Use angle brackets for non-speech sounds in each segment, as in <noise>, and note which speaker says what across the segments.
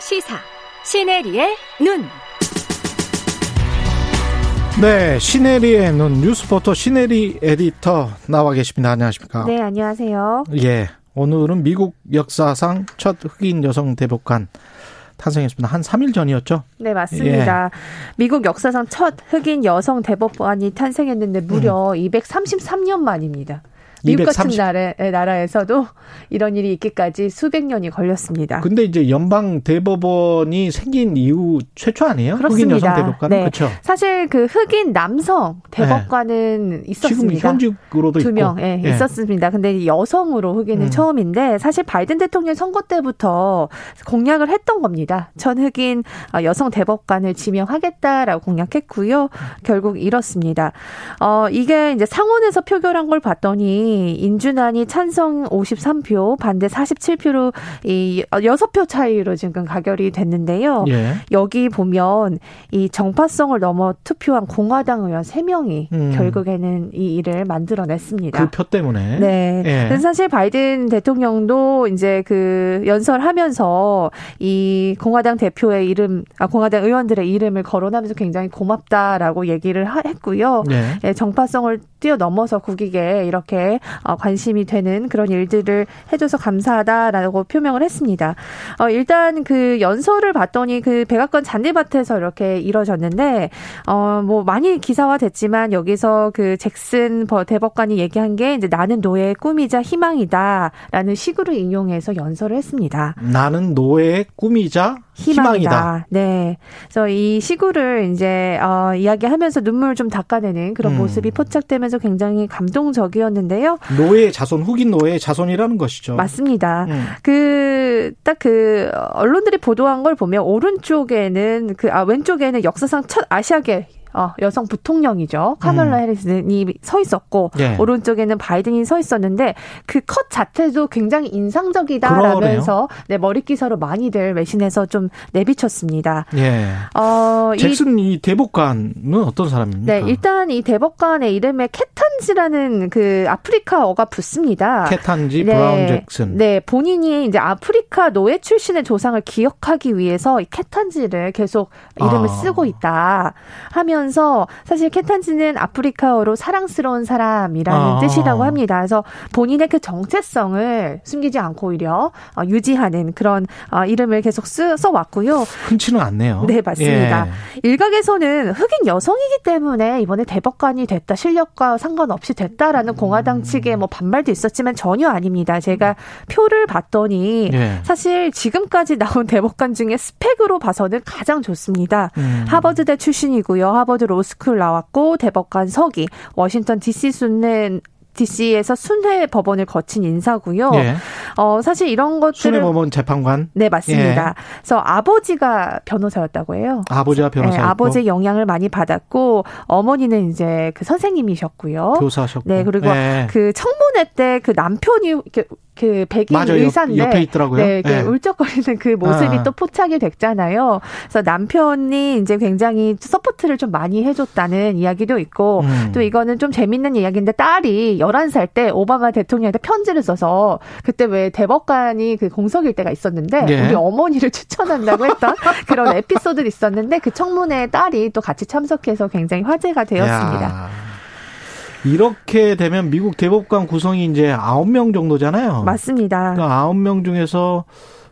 Speaker 1: 시사 시네리의 눈.
Speaker 2: 네, 시네리의 눈 뉴스포터 시네리 에디터 나와 계십니다. 안녕하십니까?
Speaker 3: 네, 안녕하세요.
Speaker 2: 예, 오늘은 미국 역사상 첫 흑인 여성 대법관 탄생했습니다. 한 3일 전이었죠?
Speaker 3: 네, 맞습니다. 예. 미국 역사상 첫 흑인 여성 대법관이 탄생했는데 무려 음. 233년 만입니다. 미국 230... 같은 나라, 나라에서도 이런 일이 있기까지 수백 년이 걸렸습니다.
Speaker 2: 근데 이제 연방 대법원이 생긴 이후 최초 아니에요?
Speaker 3: 그렇습니다.
Speaker 2: 흑인 여성 대법관 네. 그렇죠.
Speaker 3: 사실 그 흑인 남성 대법관은 네. 있었습니다.
Speaker 2: 지금 현직으로도
Speaker 3: 두 명, 예, 예. 있었습니다. 근데 여성으로 흑인은 음. 처음인데 사실 바이든 대통령 선거 때부터 공약을 했던 겁니다. 전 흑인 어, 여성 대법관을 지명하겠다라고 공약했고요. 결국 이렇습니다. 어, 이게 이제 상원에서 표결한 걸 봤더니 인준안이 찬성 53표, 반대 47표로 이 6표 차이로 지금 가결이 됐는데요. 예. 여기 보면 이 정파성을 넘어 투표한 공화당 의원 3명이 음. 결국에는 이 일을 만들어냈습니다.
Speaker 2: 그 표 때문에.
Speaker 3: 네. 예. 사실 바이든 대통령도 이제 그 연설하면서 이 공화당 대표의 이름, 아, 공화당 의원들의 이름을 거론하면서 굉장히 고맙다라고 얘기를 했고요. 예. 예 정파성을 뛰어넘어서 국익에 이렇게 어, 관심이 되는 그런 일들을 해줘서 감사하다라고 표명을 했습니다. 어, 일단 그 연설을 봤더니 그 백악관 잔디밭에서 이렇게 이뤄졌는데 어, 뭐 많이 기사화됐지만 여기서 그 잭슨 대법관이 얘기한 게 이제 나는 노예의 꿈이자 희망이다라는 식으로 인용해서 연설을 했습니다.
Speaker 2: 나는 노예의 꿈이자 희망이다. 희망이다.
Speaker 3: 네. 그래서 이 시구를 이제 어, 이야기하면서 눈물 좀 닦아내는 그런 음. 모습이 포착되면서 굉장히 감동적이었는데요.
Speaker 2: 노예 자손 후긴 노예 자손이라는 것이죠.
Speaker 3: 맞습니다. 음. 그딱 그 언론들이 보도한 걸 보면 오른쪽에는 그 아 왼쪽에는 역사상 첫 아시아계 어, 여성 부통령이죠. 카멀라 음. 해리슨이 서 있었고 네. 오른쪽에는 바이든이 서 있었는데 그 컷 자체도 굉장히 인상적이다라면서 네, 머리 기사로 많이들 외신에서 좀 내비쳤습니다.
Speaker 2: 예. 어, 잭슨 이, 이 대법관은 어떤 사람입니까?
Speaker 3: 네, 일단 이 대법관의 이름에 캐탄지라는 그 아프리카어가 붙습니다.
Speaker 2: 캐탄지 네, 브라운 잭슨.
Speaker 3: 네, 본인이 이제 아프리카 노예 출신의 조상을 기억하기 위해서 이 캐탄지를 계속 이름을 아. 쓰고 있다 하면 하면서 사실 캐탄지는 아프리카어로 사랑스러운 사람이라는 아. 뜻이라고 합니다. 그래서 본인의 그 정체성을 숨기지 않고 오히려 어, 유지하는 그런 어, 이름을 계속 쓰, 써 왔고요.
Speaker 2: 흔치는 않네요.
Speaker 3: 네, 맞습니다. 예. 일각에서는 흑인 여성이기 때문에 이번에 대법관이 됐다, 실력과 상관없이 됐다라는 공화당 음. 측의 뭐 반발도 있었지만 전혀 아닙니다. 제가 표를 봤더니 예. 사실 지금까지 나온 <laughs> 대법관 중에 스펙으로 봐서는 가장 좋습니다. 음. 하버드대 출신이고요. 하버드 로스쿨 나왔고 대법관 서기, 워싱턴 DC 순례 DC에서 순회 법원을 거친 인사고요. 예. 어 사실 이런 것들을
Speaker 2: 순회 법원 재판관
Speaker 3: 네 맞습니다. 예. 그래서 아버지가 변호사였다고 해요.
Speaker 2: 아버지가 변호사. 네,
Speaker 3: 아버지의 영향을 많이 받았고 어머니는 이제 그 선생님이셨고요.
Speaker 2: 교사셨고.
Speaker 3: 네 그리고 예. 그 청문회 때 그 남편이 이렇게 그 백인 맞아요. 의사인데
Speaker 2: 옆에 있더라고요.
Speaker 3: 네, 네. 훌쩍거리는 그 모습이 아. 또 포착이 됐잖아요. 그래서 남편이 이제 굉장히 서포트를 좀 많이 해줬다는 이야기도 있고 음. 또 이거는 좀 재밌는 이야기인데 딸이 11살 때 오바마 대통령한테 편지를 써서 그때 왜 대법관이 그 공석일 때가 있었는데 예. 우리 어머니를 <laughs> 추천한다고 했던 그런 에피소드 있었는데 그 청문회 딸이 또 같이 참석해서 굉장히 화제가 되었습니다. 야.
Speaker 2: 이렇게 되면 미국 대법관 구성이 이제 아홉 명 정도잖아요.
Speaker 3: 맞습니다.
Speaker 2: 그러니까 아홉 명 중에서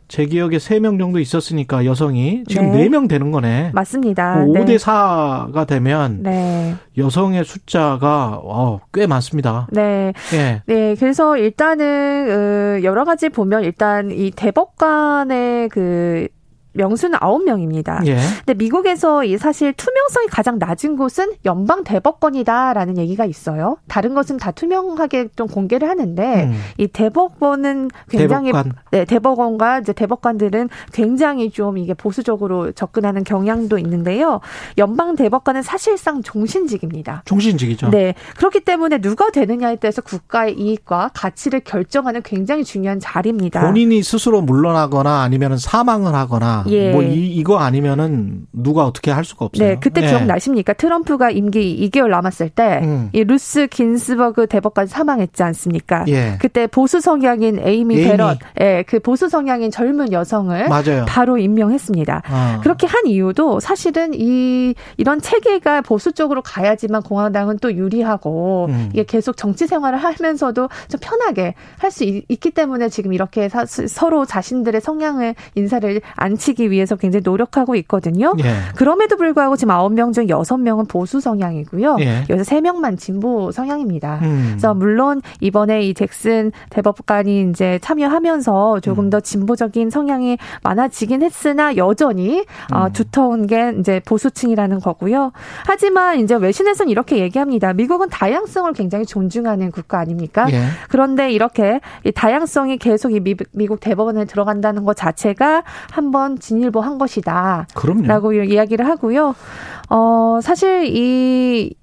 Speaker 2: 제 기억에 3명 정도 있었으니까 여성이 지금 네. 4명 되는 거네.
Speaker 3: 맞습니다.
Speaker 2: 5대 네. 4가 되면 네. 여성의 숫자가 어, 꽤 많습니다.
Speaker 3: 네. 네. 네. 그래서 일단은 어, 여러 가지 보면 일단 이 대법관의 그 명수는 9명입니다. 예. 근데 미국에서 이 사실 투명성이 가장 낮은 곳은 연방 대법관이다라는 얘기가 있어요. 다른 것은 다 투명하게 좀 공개를 하는데 음. 이 대법원은 굉장히 대법관. 네, 대법원과 이제 대법관들은 굉장히 좀 이게 보수적으로 접근하는 경향도 있는데요. 연방 대법관은 사실상 종신직입니다.
Speaker 2: 종신직이죠.
Speaker 3: 네. 그렇기 때문에 누가 되느냐에 따라서 국가의 이익과 가치를 결정하는 굉장히 중요한 자리입니다.
Speaker 2: 본인이 스스로 물러나거나 아니면 사망을 하거나
Speaker 3: 예.
Speaker 2: 뭐 이, 이거 아니면은 누가 어떻게 할 수가 없어요.
Speaker 3: 네, 그때
Speaker 2: 예.
Speaker 3: 기억나십니까? 트럼프가 임기 2개월 남았을 때,
Speaker 2: 음.
Speaker 3: 이 루스 긴스버그 대법관 사망했지 않습니까?
Speaker 2: 예.
Speaker 3: 그때 보수 성향인 에이미,
Speaker 2: 에이미.
Speaker 3: 베럿, 예, 그 보수 성향인 젊은 여성을
Speaker 2: 맞아요.
Speaker 3: 바로 임명했습니다.
Speaker 2: 어.
Speaker 3: 그렇게 한 이유도 사실은 이 이런 체계가 보수 쪽으로 가야지만 공화당은 또 유리하고
Speaker 2: 음.
Speaker 3: 이게 계속 정치 생활을 하면서도 좀 편하게 할 수 있기 때문에 지금 이렇게 사- 서로 자신들의 성향을 인사를 안치 기 위해서 굉장히 노력하고 있거든요.
Speaker 2: 예.
Speaker 3: 그럼에도 불구하고 지금 아홉 명 중 여섯 명은 보수 성향이고요.
Speaker 2: 예.
Speaker 3: 여기서 세 명만 진보 성향입니다.
Speaker 2: 음.
Speaker 3: 그래서 물론 이번에 이 잭슨 대법관이 이제 참여하면서 조금
Speaker 2: 음.
Speaker 3: 더 진보적인 성향이 많아지긴 했으나 여전히 어,
Speaker 2: 음.
Speaker 3: 두터운 게 이제 보수층이라는 거고요. 하지만 이제 외신에서는 이렇게 얘기합니다. 미국은 다양성을 굉장히 존중하는 국가 아닙니까?
Speaker 2: 예.
Speaker 3: 그런데 이렇게 이 다양성이 계속 이 미- 미국 대법원에 들어간다는 것 자체가 한번 진일보한 것이다.
Speaker 2: 그럼요.
Speaker 3: 라고 이야기를 하고요. 어, 사실 이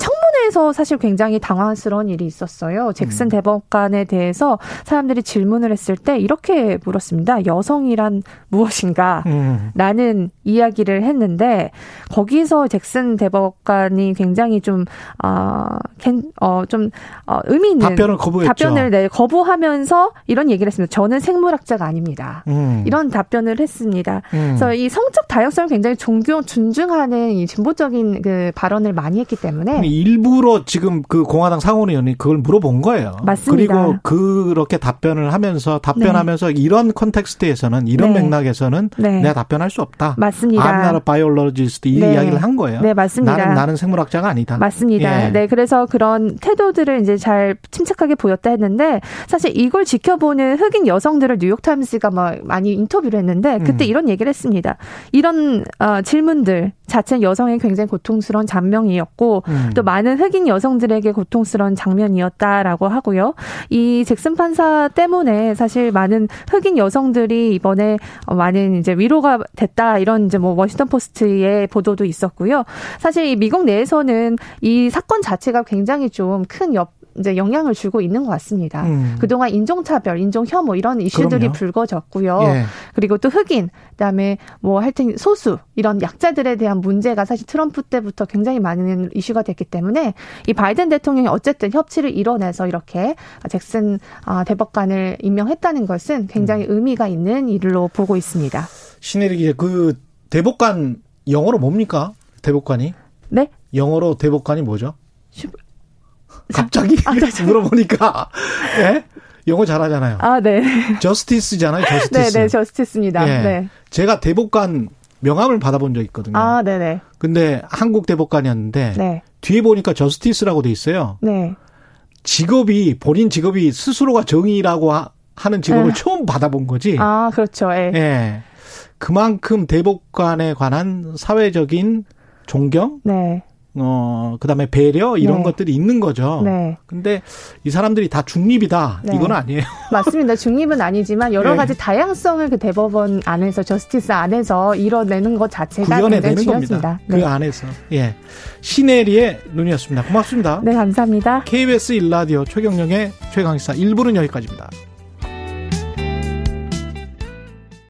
Speaker 3: 청문회에서 사실 굉장히 당황스러운 일이 있었어요. 잭슨
Speaker 2: 음.
Speaker 3: 대법관에 대해서 사람들이 질문을 했을 때 이렇게 물었습니다. 여성이란 무엇인가?
Speaker 2: 음.
Speaker 3: 라는 이야기를 했는데 거기서 잭슨 대법관이 굉장히 좀 어, 캔- 어, 좀 어, 의미 있는
Speaker 2: 답변을 거부했죠.
Speaker 3: 답변을 네, 거부하면서 이런 얘기를 했습니다. 저는 생물학자가 아닙니다.
Speaker 2: 음.
Speaker 3: 이런 답변을 했습니다.
Speaker 2: 음.
Speaker 3: 그래서 이 성적 다양성을 굉장히 존중하는 이 진보적인 그 발언을 많이 했기 때문에
Speaker 2: 일부러 지금 그 공화당 상원의원이 그걸 물어본 거예요.
Speaker 3: 맞습니다.
Speaker 2: 그리고 그렇게 답변을 하면서 답변하면서 이런 컨텍스트에서는 이런
Speaker 3: 네.
Speaker 2: 맥락에서는
Speaker 3: 네.
Speaker 2: 내가 답변할 수 없다.
Speaker 3: 맞습니다.
Speaker 2: I'm not a 이
Speaker 3: 네.
Speaker 2: 이야기를 한 거예요.
Speaker 3: 네, 맞습니다.
Speaker 2: 나는 나는 생물학자가 아니다.
Speaker 3: 맞습니다.
Speaker 2: 예.
Speaker 3: 네, 그래서 그런 태도들을 이제 잘 침착하게 보였다 했는데 사실 이걸 지켜보는 흑인 여성들을 뉴욕 타임스가 막 많이 인터뷰를 했는데 그때
Speaker 2: 음.
Speaker 3: 이런 얘기를 했습니다. 이런 어, 질문들 자체는 여성의 굉장히 고통스러운 장면이었고
Speaker 2: 음.
Speaker 3: 또 많은 흑인 여성들에게 고통스러운 장면이었다라고 하고요. 이 잭슨 판사 때문에 사실 많은 흑인 여성들이 이번에 어, 많은 이제 위로가 됐다 이런 이제 뭐 워싱턴 포스트의 보도도 있었고요. 사실 이 미국 내에서는 이 사건 자체가 굉장히 좀 큰 옆, 이제 영향을 주고 있는 것 같습니다.
Speaker 2: 음.
Speaker 3: 그동안 인종차별, 인종혐오 이런 이슈들이
Speaker 2: 그럼요.
Speaker 3: 불거졌고요.
Speaker 2: 예.
Speaker 3: 그리고 또 흑인, 그다음에 뭐 하여튼 소수 이런 약자들에 대한 문제가 사실 트럼프 때부터 굉장히 많은 이슈가 됐기 때문에 이 바이든 대통령이 어쨌든 협치를 이뤄내서 이렇게 잭슨 아, 대법관을 임명했다는 것은 굉장히
Speaker 2: 음.
Speaker 3: 의미가 있는 일로 보고 있습니다.
Speaker 2: 신혜리 기자 그 대법관 영어로 뭡니까? 대법관이
Speaker 3: 네?
Speaker 2: 영어로 대법관이 뭐죠?
Speaker 3: 슈-
Speaker 2: 갑자기
Speaker 3: 아, 네, 저- <laughs>
Speaker 2: 물어보니까 예? 영어 잘하잖아요.
Speaker 3: 아, 네.
Speaker 2: 저스티스잖아요.
Speaker 3: 네,
Speaker 2: 저스티스.
Speaker 3: 네, 저스티스입니다.
Speaker 2: 예.
Speaker 3: 네.
Speaker 2: 제가 대법관 명함을 받아본 적 있거든요.
Speaker 3: 아, 네, 네.
Speaker 2: 근데 한국 대법관이었는데
Speaker 3: 네.
Speaker 2: 뒤에 보니까 저스티스라고 돼 있어요.
Speaker 3: 네.
Speaker 2: 직업이 본인 직업이 스스로가 정의라고 하, 는 직업을
Speaker 3: 아.
Speaker 2: 처음 받아본 거지.
Speaker 3: 아, 그렇죠. 예.
Speaker 2: 예. 그만큼 대법관에 관한 사회적인 존경,
Speaker 3: 네.
Speaker 2: 어, 그 다음에 배려, 이런
Speaker 3: 네.
Speaker 2: 것들이 있는 거죠.
Speaker 3: 네.
Speaker 2: 근데 이 사람들이 다 중립이다.
Speaker 3: 네.
Speaker 2: 이건 아니에요. <laughs>
Speaker 3: 맞습니다. 중립은 아니지만 여러
Speaker 2: 예.
Speaker 3: 가지 다양성을 그 대법원 안에서 저스티스 안에서 이뤄내는 것 자체가
Speaker 2: 구현해내는
Speaker 3: 중요합니다.
Speaker 2: 겁니다.
Speaker 3: 네.
Speaker 2: 그 안에서. 예. 시네리의 눈이었습니다. 고맙습니다.
Speaker 3: 네, 감사합니다.
Speaker 2: KBS 일라디오 최경령의 최강시사 1부는 여기까지입니다.